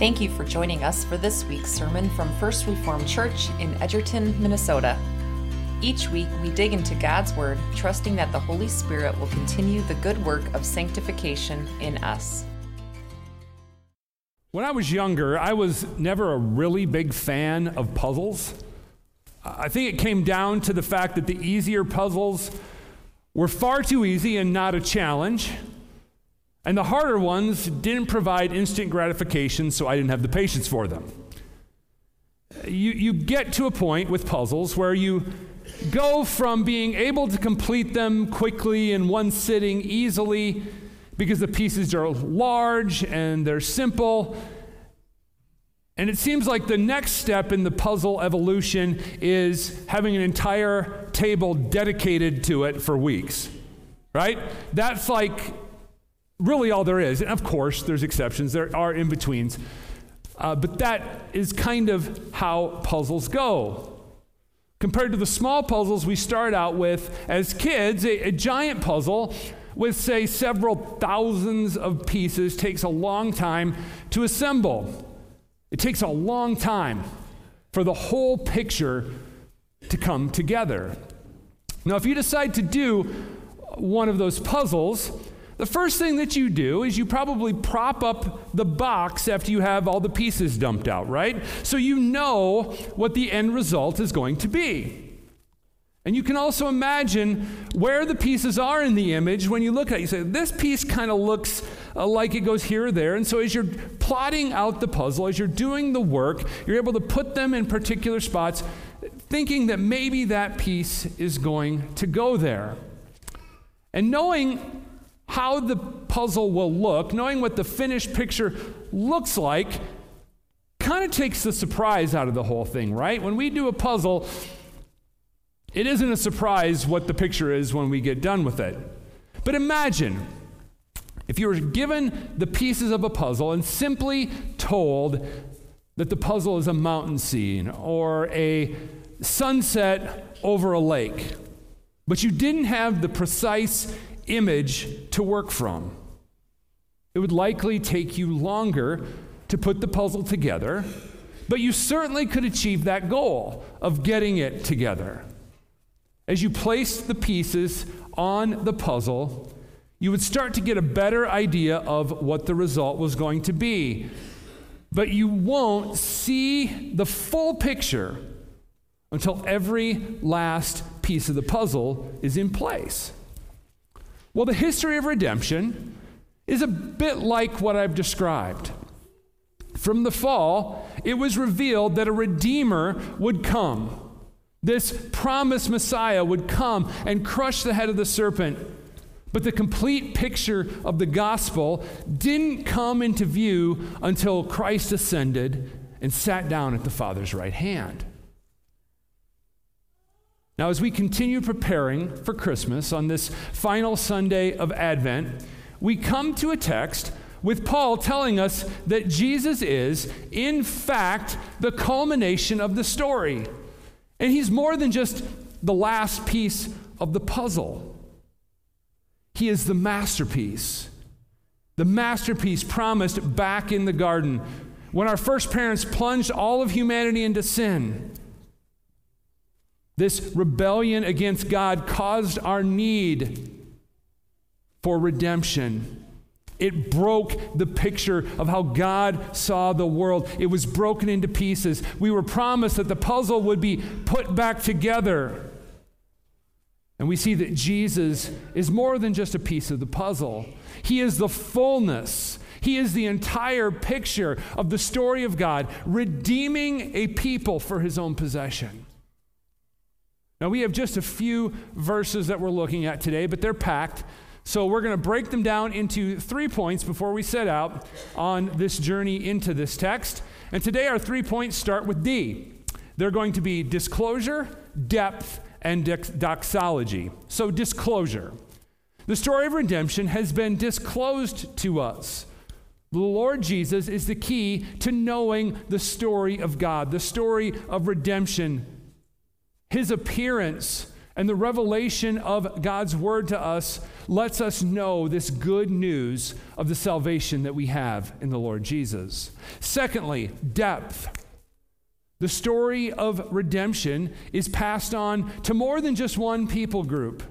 Thank you for joining us for this week's sermon from First Reformed Church in Edgerton, Minnesota. Each week, we dig into God's Word, trusting that the Holy Spirit will continue the good work of sanctification in us. When I was younger, I was never a really big fan of puzzles. I think it came down to the fact that the easier puzzles were far too easy and not a challenge. And the harder ones didn't provide instant gratification, so I didn't have the patience for them. You, you get to a point with puzzles where you go from being able to complete them quickly in one sitting easily because the pieces are large and they're simple. And it seems like the next step in the puzzle evolution is having an entire table dedicated to it for weeks, right? That's like really all there is. And of course, there's exceptions, there are in betweens. Uh, but that is kind of how puzzles go. Compared to the small puzzles we start out with as kids, a, a giant puzzle with, say, several thousands of pieces takes a long time to assemble. It takes a long time for the whole picture to come together. Now, if you decide to do one of those puzzles, the first thing that you do is you probably prop up the box after you have all the pieces dumped out, right? So you know what the end result is going to be. And you can also imagine where the pieces are in the image when you look at it. You say, this piece kind of looks uh, like it goes here or there. And so as you're plotting out the puzzle, as you're doing the work, you're able to put them in particular spots, thinking that maybe that piece is going to go there. And knowing how the puzzle will look, knowing what the finished picture looks like, kind of takes the surprise out of the whole thing, right? When we do a puzzle, it isn't a surprise what the picture is when we get done with it. But imagine if you were given the pieces of a puzzle and simply told that the puzzle is a mountain scene or a sunset over a lake, but you didn't have the precise image to work from. It would likely take you longer to put the puzzle together, but you certainly could achieve that goal of getting it together. As you placed the pieces on the puzzle, you would start to get a better idea of what the result was going to be. But you won't see the full picture until every last piece of the puzzle is in place. Well, the history of redemption is a bit like what I've described. From the fall, it was revealed that a Redeemer would come. This promised Messiah would come and crush the head of the serpent. But the complete picture of the gospel didn't come into view until Christ ascended and sat down at the Father's right hand. Now, as we continue preparing for Christmas on this final Sunday of Advent, we come to a text with Paul telling us that Jesus is, in fact, the culmination of the story. And he's more than just the last piece of the puzzle, he is the masterpiece. The masterpiece promised back in the garden when our first parents plunged all of humanity into sin. This rebellion against God caused our need for redemption. It broke the picture of how God saw the world. It was broken into pieces. We were promised that the puzzle would be put back together. And we see that Jesus is more than just a piece of the puzzle, He is the fullness. He is the entire picture of the story of God, redeeming a people for His own possession. Now, we have just a few verses that we're looking at today, but they're packed. So, we're going to break them down into three points before we set out on this journey into this text. And today, our three points start with D. They're going to be disclosure, depth, and doxology. So, disclosure. The story of redemption has been disclosed to us. The Lord Jesus is the key to knowing the story of God, the story of redemption his appearance And the revelation of God's word to us lets us know this good news of the salvation that we have in the Lord Jesus. Secondly, depth. The story of redemption is passed on to more than just one people group.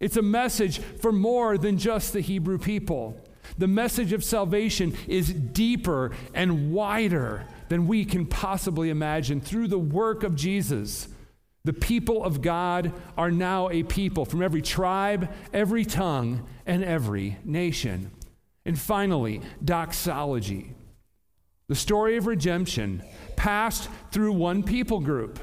It's a message for more than just the Hebrew people. The message of salvation is deeper and wider than we can possibly imagine through the work of Jesus. The people of God are now a people from every tribe, every tongue, and every nation. And finally, doxology. The story of redemption passed through one people group.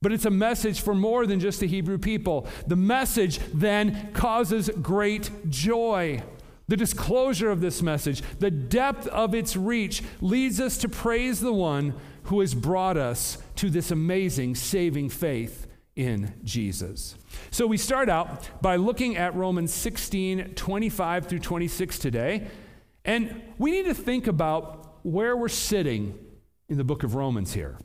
But it's a message for more than just the Hebrew people. The message then causes great joy. The disclosure of this message, the depth of its reach, leads us to praise the one who has brought us to this amazing saving faith in Jesus. So we start out by looking at Romans 16 25 through 26 today. And we need to think about where we're sitting in the book of Romans here.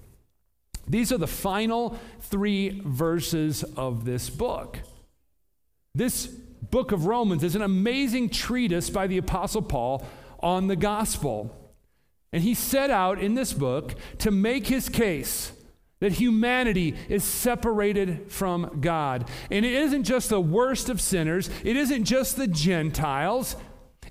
These are the final three verses of this book. This book of Romans is an amazing treatise by the Apostle Paul on the gospel. And he set out in this book to make his case that humanity is separated from God. And it isn't just the worst of sinners, it isn't just the Gentiles.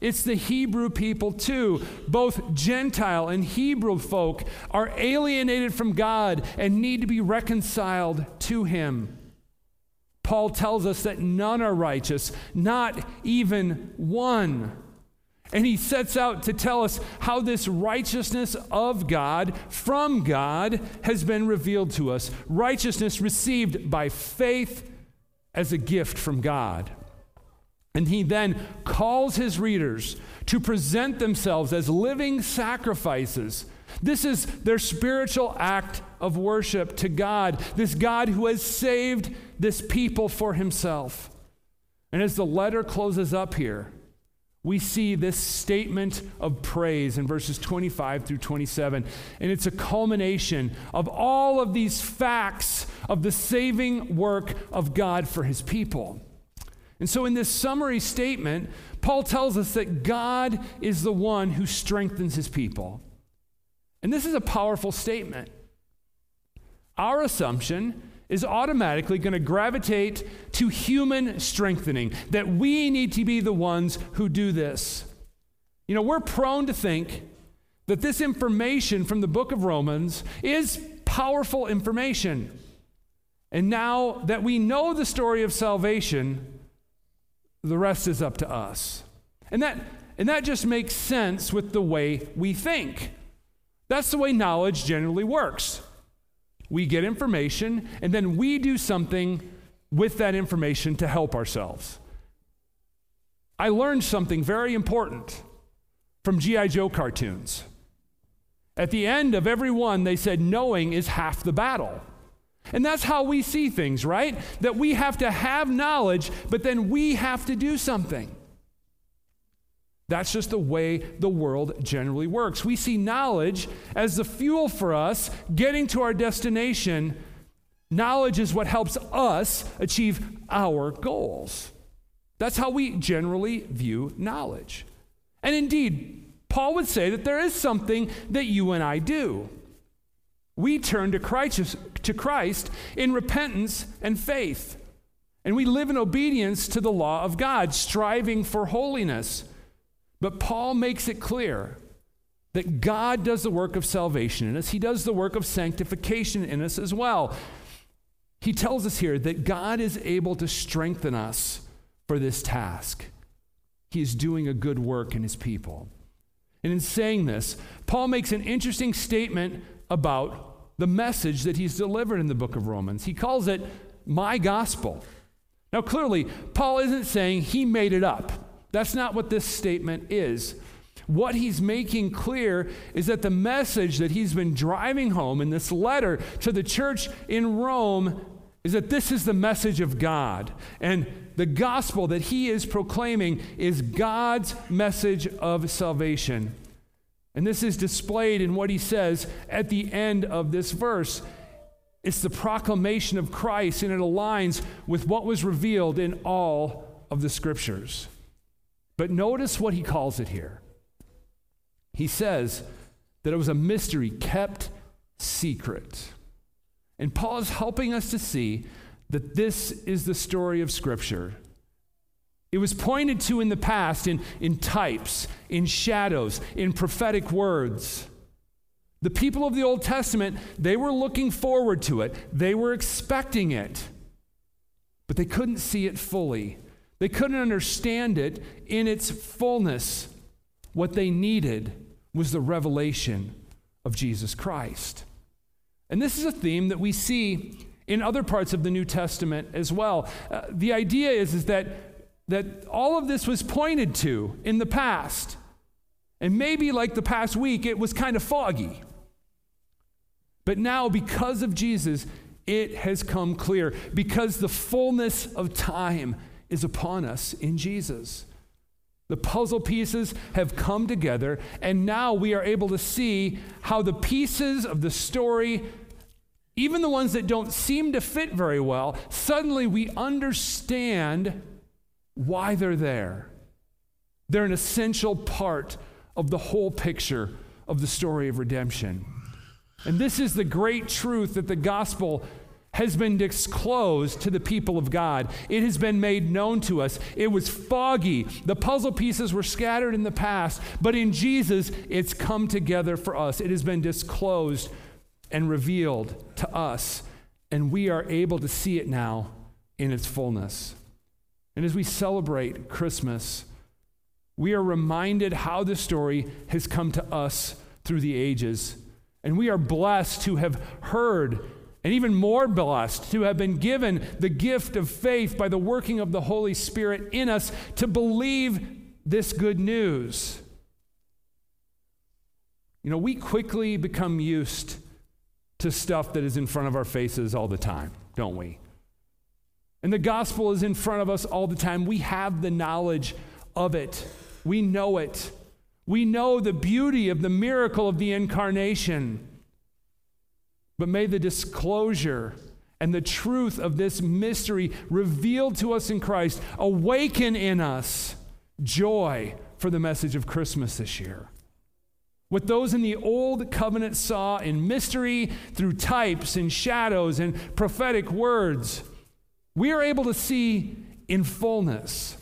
It's the Hebrew people too. Both Gentile and Hebrew folk are alienated from God and need to be reconciled to Him. Paul tells us that none are righteous, not even one. And he sets out to tell us how this righteousness of God, from God, has been revealed to us. Righteousness received by faith as a gift from God. And he then calls his readers to present themselves as living sacrifices this is their spiritual act of worship to God, this God who has saved this people for himself. And as the letter closes up here, we see this statement of praise in verses 25 through 27. And it's a culmination of all of these facts of the saving work of God for his people. And so, in this summary statement, Paul tells us that God is the one who strengthens his people. And this is a powerful statement. Our assumption is automatically going to gravitate to human strengthening, that we need to be the ones who do this. You know, we're prone to think that this information from the book of Romans is powerful information. And now that we know the story of salvation, the rest is up to us. And that, and that just makes sense with the way we think. That's the way knowledge generally works. We get information, and then we do something with that information to help ourselves. I learned something very important from G.I. Joe cartoons. At the end of every one, they said, knowing is half the battle. And that's how we see things, right? That we have to have knowledge, but then we have to do something. That's just the way the world generally works. We see knowledge as the fuel for us getting to our destination. Knowledge is what helps us achieve our goals. That's how we generally view knowledge. And indeed, Paul would say that there is something that you and I do. We turn to Christ, to Christ in repentance and faith. And we live in obedience to the law of God, striving for holiness. But Paul makes it clear that God does the work of salvation in us, He does the work of sanctification in us as well. He tells us here that God is able to strengthen us for this task. He is doing a good work in His people. And in saying this, Paul makes an interesting statement about the message that he's delivered in the book of Romans. He calls it my gospel. Now, clearly, Paul isn't saying he made it up. That's not what this statement is. What he's making clear is that the message that he's been driving home in this letter to the church in Rome is that this is the message of God. And the gospel that he is proclaiming is God's message of salvation. And this is displayed in what he says at the end of this verse. It's the proclamation of Christ, and it aligns with what was revealed in all of the scriptures. But notice what he calls it here. He says that it was a mystery kept secret. And Paul is helping us to see that this is the story of Scripture. It was pointed to in the past in, in types, in shadows, in prophetic words. The people of the Old Testament, they were looking forward to it, they were expecting it, but they couldn't see it fully. They couldn't understand it in its fullness. What they needed was the revelation of Jesus Christ. And this is a theme that we see in other parts of the New Testament as well. Uh, the idea is, is that, that all of this was pointed to in the past. And maybe like the past week, it was kind of foggy. But now, because of Jesus, it has come clear because the fullness of time is upon us in Jesus. The puzzle pieces have come together, and now we are able to see how the pieces of the story, even the ones that don't seem to fit very well, suddenly we understand why they're there. They're an essential part of the whole picture of the story of redemption. And this is the great truth that the gospel has been disclosed to the people of God. It has been made known to us. It was foggy. The puzzle pieces were scattered in the past, but in Jesus, it's come together for us. It has been disclosed and revealed to us, and we are able to see it now in its fullness. And as we celebrate Christmas, we are reminded how the story has come to us through the ages and we are blessed to have heard, and even more blessed to have been given the gift of faith by the working of the Holy Spirit in us to believe this good news. You know, we quickly become used to stuff that is in front of our faces all the time, don't we? And the gospel is in front of us all the time. We have the knowledge of it, we know it. We know the beauty of the miracle of the incarnation. But may the disclosure and the truth of this mystery revealed to us in Christ awaken in us joy for the message of Christmas this year. What those in the old covenant saw in mystery through types and shadows and prophetic words, we are able to see in fullness.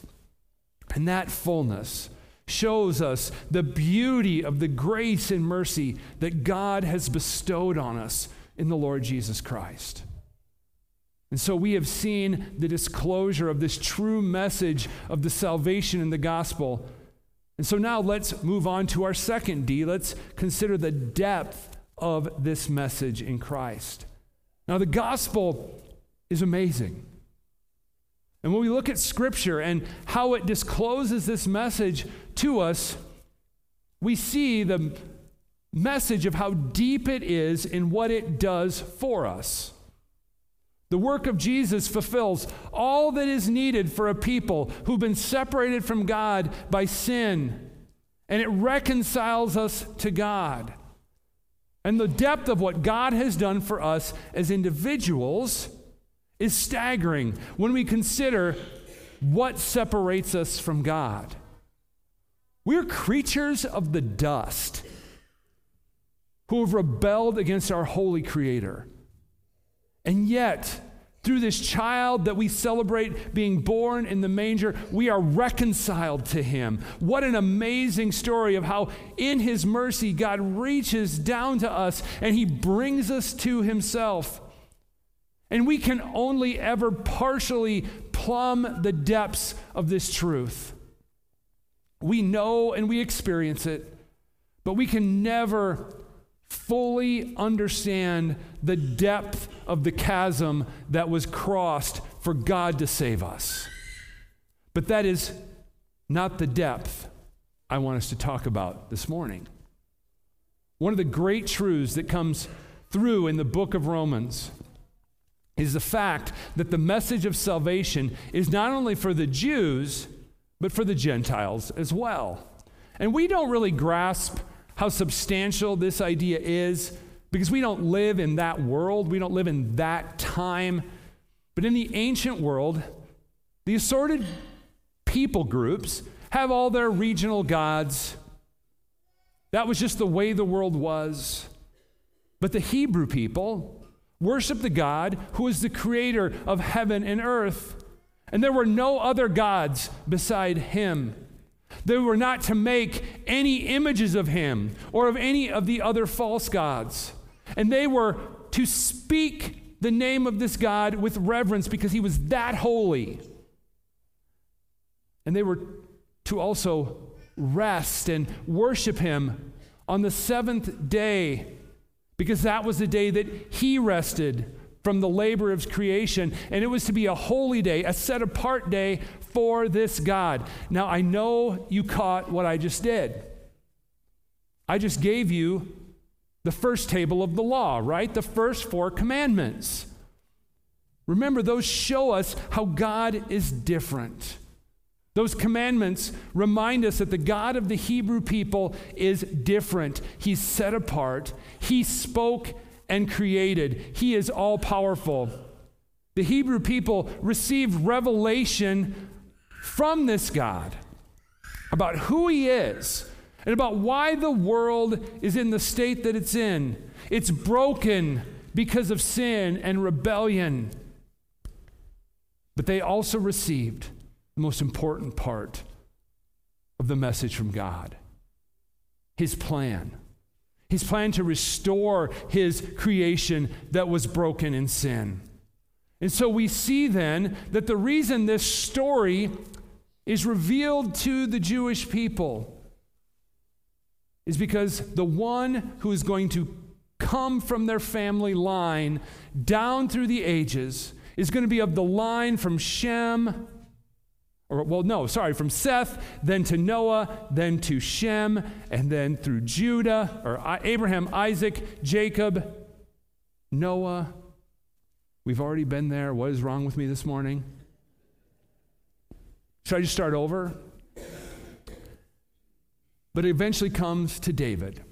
And that fullness shows us the beauty of the grace and mercy that God has bestowed on us in the Lord Jesus Christ. And so we have seen the disclosure of this true message of the salvation in the gospel. And so now let's move on to our second D. Let's consider the depth of this message in Christ. Now, the gospel is amazing. And when we look at Scripture and how it discloses this message to us, we see the message of how deep it is in what it does for us. The work of Jesus fulfills all that is needed for a people who've been separated from God by sin, and it reconciles us to God. And the depth of what God has done for us as individuals is staggering when we consider what separates us from God. We're creatures of the dust who have rebelled against our holy Creator. And yet, through this child that we celebrate being born in the manger, we are reconciled to him. What an amazing story of how, in his mercy, God reaches down to us and he brings us to himself. And we can only ever partially plumb the depths of this truth. We know and we experience it, but we can never fully understand the depth of the chasm that was crossed for God to save us. But that is not the depth I want us to talk about this morning. One of the great truths that comes through in the book of Romans is the fact that the message of salvation is not only for the Jews, but for the Gentiles as well. And we don't really grasp how substantial this idea is because we don't live in that world, we don't live in that time. But in the ancient world, the assorted people groups have all their regional gods. That was just the way the world was. But the Hebrew people worshiped the God who is the creator of heaven and earth. And there were no other gods beside him. They were not to make any images of him or of any of the other false gods. And they were to speak the name of this God with reverence because he was that holy. And they were to also rest and worship him on the seventh day because that was the day that he rested from the labor of creation. And it was to be a holy day, a set apart day for this God. Now, I know you caught what I just did. I just gave you the first table of the law, right? The first four commandments. Remember, those show us how God is different. Those commandments remind us that the God of the Hebrew people is different. He's set apart. He spoke and created. He is all powerful. The Hebrew people received revelation from this God about who He is and about why the world is in the state that it's in. It's broken because of sin and rebellion. But they also received the most important part of the message from God His plan. His plan to restore His creation that was broken in sin. And so we see then that the reason this story is revealed to the Jewish people is because the one who is going to come from their family line down through the ages is going to be of the line from Shem or, well, no, sorry, from Seth, then to Noah, then to Shem, and then through Judah, or Abraham, Isaac, Jacob, Noah. We've already been there. What is wrong with me this morning? Should I just start over? But it eventually comes to David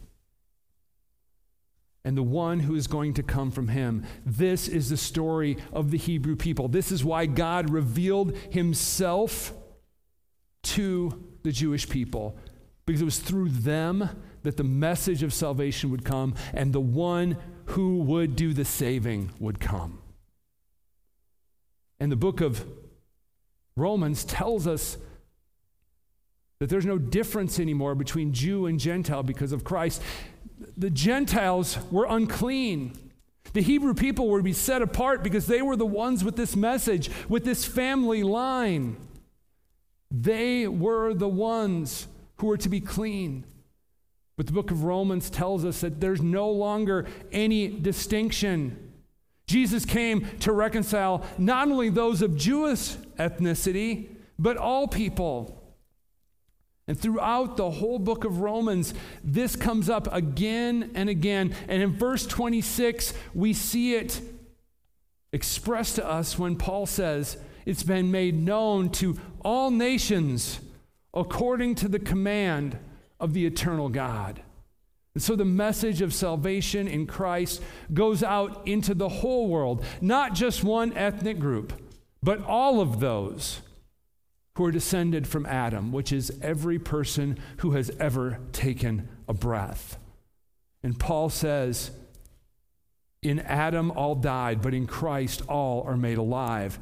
and the one who is going to come from him. This is the story of the Hebrew people. This is why God revealed himself to the Jewish people, because it was through them that the message of salvation would come and the one who would do the saving would come. And the book of Romans tells us that there's no difference anymore between Jew and Gentile because of Christ the Gentiles were unclean. The Hebrew people were to be set apart because they were the ones with this message, with this family line. They were the ones who were to be clean. But the book of Romans tells us that there's no longer any distinction. Jesus came to reconcile not only those of Jewish ethnicity, but all people. And throughout the whole book of Romans, this comes up again and again. And in verse 26, we see it expressed to us when Paul says, It's been made known to all nations according to the command of the eternal God. And so the message of salvation in Christ goes out into the whole world, not just one ethnic group, but all of those who are descended from Adam, which is every person who has ever taken a breath. And Paul says, In Adam all died, but in Christ all are made alive.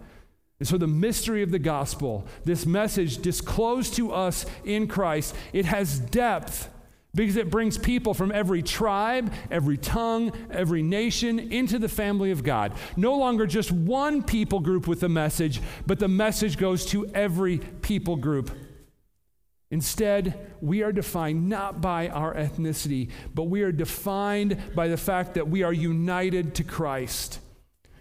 And so, the mystery of the gospel, this message disclosed to us in Christ, it has depth because it brings people from every tribe, every tongue, every nation into the family of God. No longer just one people group with the message, but the message goes to every people group. Instead, we are defined not by our ethnicity, but we are defined by the fact that we are united to Christ.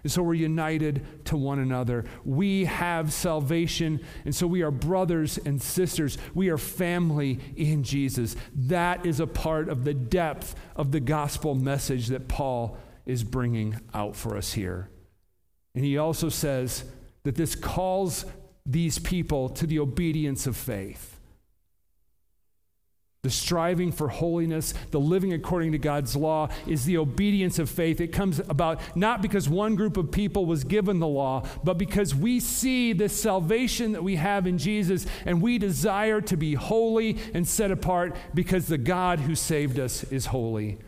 And so we're united to one another. We have salvation, and so we are brothers and sisters. We are family in Jesus. That is a part of the depth of the gospel message that Paul is bringing out for us here. And he also says that this calls these people to the obedience of faith. The striving for holiness, the living according to God's law, is the obedience of faith. It comes about not because one group of people was given the law, but because we see the salvation that we have in Jesus and we desire to be holy and set apart because the God who saved us is holy.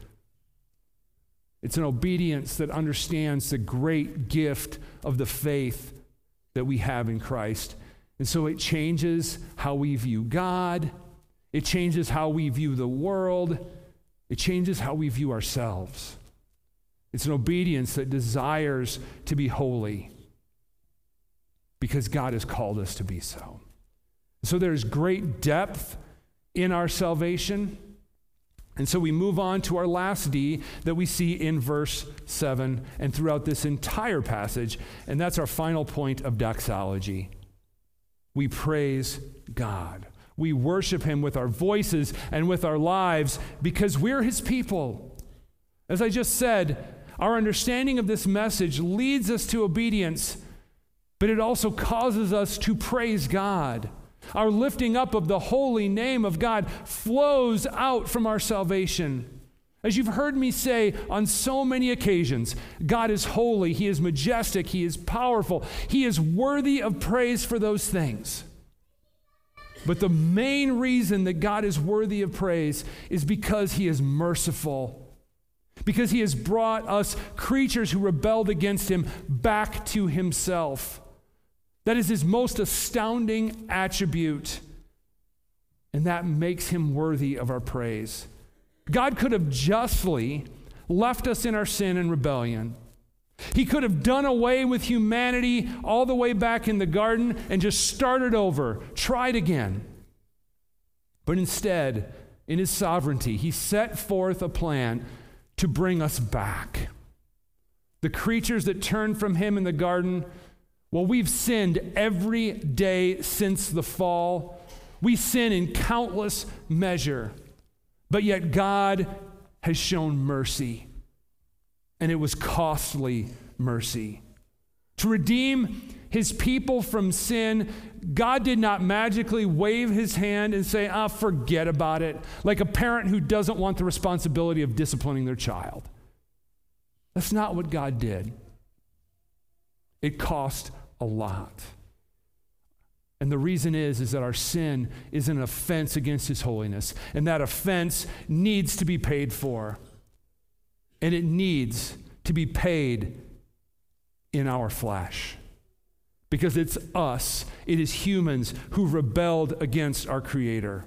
It's an obedience that understands the great gift of the faith that we have in Christ. And so it changes how we view God it changes how we view the world. It changes how we view ourselves. It's an obedience that desires to be holy because God has called us to be so. So there's great depth in our salvation. And so we move on to our last D that we see in verse 7 and throughout this entire passage, and that's our final point of doxology. We praise God. We worship him with our voices and with our lives because we're his people. As I just said, our understanding of this message leads us to obedience, but it also causes us to praise God. Our lifting up of the holy name of God flows out from our salvation. As you've heard me say on so many occasions, God is holy, He is majestic, He is powerful, He is worthy of praise for those things. But the main reason that God is worthy of praise is because he is merciful. Because he has brought us creatures who rebelled against him back to himself. That is his most astounding attribute. And that makes him worthy of our praise. God could have justly left us in our sin and rebellion. He could have done away with humanity all the way back in the garden and just started over, tried again. But instead, in his sovereignty, he set forth a plan to bring us back. The creatures that turned from him in the garden, well, we've sinned every day since the fall. We sin in countless measure. But yet God has shown mercy and it was costly mercy. To redeem his people from sin, God did not magically wave his hand and say, ah, forget about it, like a parent who doesn't want the responsibility of disciplining their child. That's not what God did. It cost a lot. And the reason is is that our sin is an offense against his holiness, and that offense needs to be paid for and it needs to be paid in our flesh. Because it's us, it is humans who rebelled against our Creator.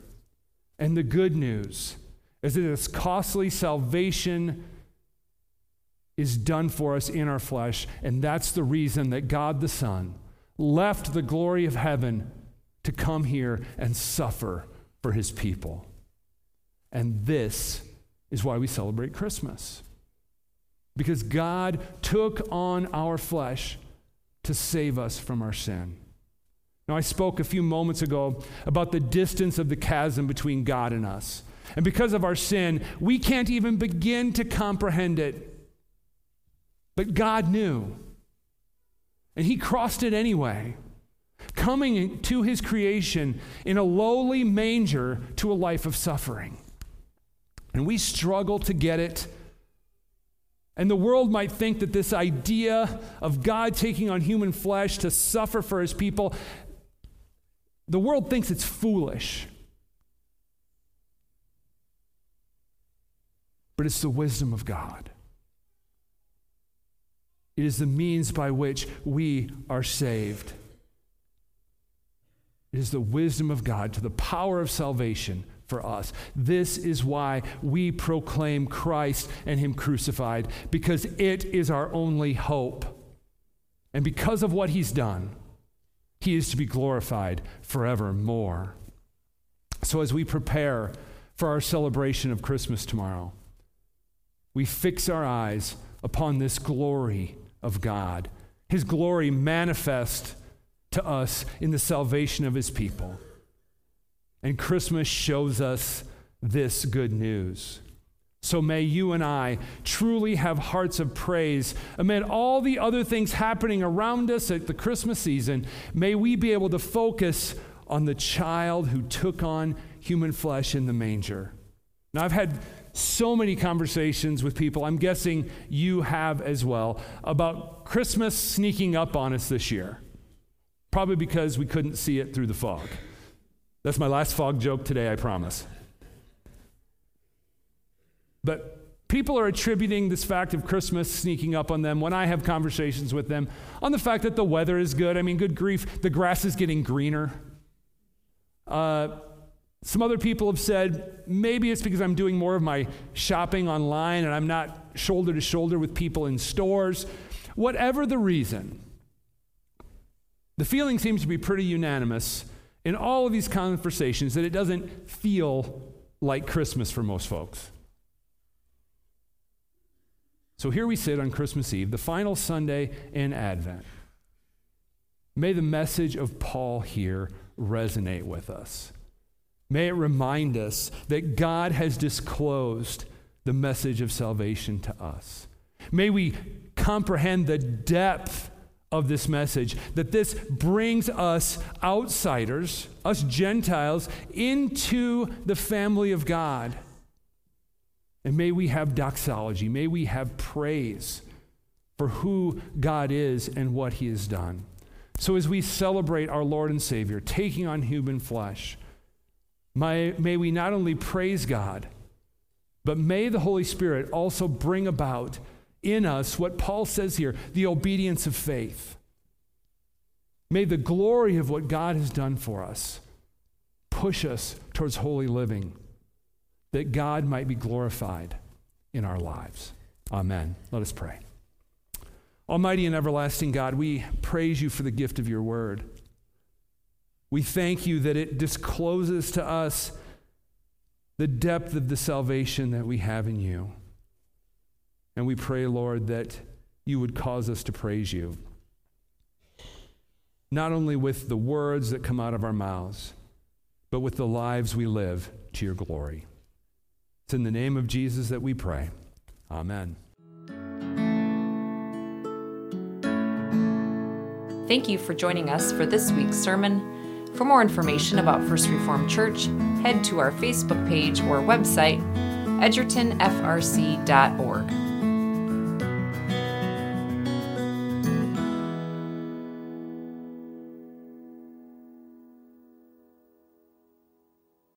And the good news is that this costly salvation is done for us in our flesh. And that's the reason that God the Son left the glory of heaven to come here and suffer for his people. And this is why we celebrate Christmas because God took on our flesh to save us from our sin. Now, I spoke a few moments ago about the distance of the chasm between God and us. And because of our sin, we can't even begin to comprehend it. But God knew. And He crossed it anyway, coming to His creation in a lowly manger to a life of suffering. And we struggle to get it and the world might think that this idea of God taking on human flesh to suffer for his people, the world thinks it's foolish. But it's the wisdom of God. It is the means by which we are saved. It is the wisdom of God to the power of salvation for us. This is why we proclaim Christ and Him crucified, because it is our only hope. And because of what He's done, He is to be glorified forevermore. So as we prepare for our celebration of Christmas tomorrow, we fix our eyes upon this glory of God, His glory manifest to us in the salvation of His people. And Christmas shows us this good news. So may you and I truly have hearts of praise amid all the other things happening around us at the Christmas season. May we be able to focus on the child who took on human flesh in the manger. Now, I've had so many conversations with people, I'm guessing you have as well, about Christmas sneaking up on us this year. Probably because we couldn't see it through the fog. That's my last fog joke today, I promise. But people are attributing this fact of Christmas sneaking up on them when I have conversations with them on the fact that the weather is good. I mean, good grief, the grass is getting greener. Uh, some other people have said maybe it's because I'm doing more of my shopping online and I'm not shoulder to shoulder with people in stores. Whatever the reason, the feeling seems to be pretty unanimous in all of these conversations that it doesn't feel like Christmas for most folks. So here we sit on Christmas Eve, the final Sunday in Advent. May the message of Paul here resonate with us. May it remind us that God has disclosed the message of salvation to us. May we comprehend the depth of this message, that this brings us outsiders, us Gentiles, into the family of God. And may we have doxology, may we have praise for who God is and what he has done. So as we celebrate our Lord and Savior taking on human flesh, may, may we not only praise God, but may the Holy Spirit also bring about in us what Paul says here the obedience of faith. May the glory of what God has done for us push us towards holy living, that God might be glorified in our lives. Amen. Let us pray. Almighty and everlasting God, we praise you for the gift of your word. We thank you that it discloses to us the depth of the salvation that we have in you. And we pray, Lord, that you would cause us to praise you, not only with the words that come out of our mouths, but with the lives we live to your glory. It's in the name of Jesus that we pray. Amen. Thank you for joining us for this week's sermon. For more information about First Reformed Church, head to our Facebook page or website, edgertonfrc.org.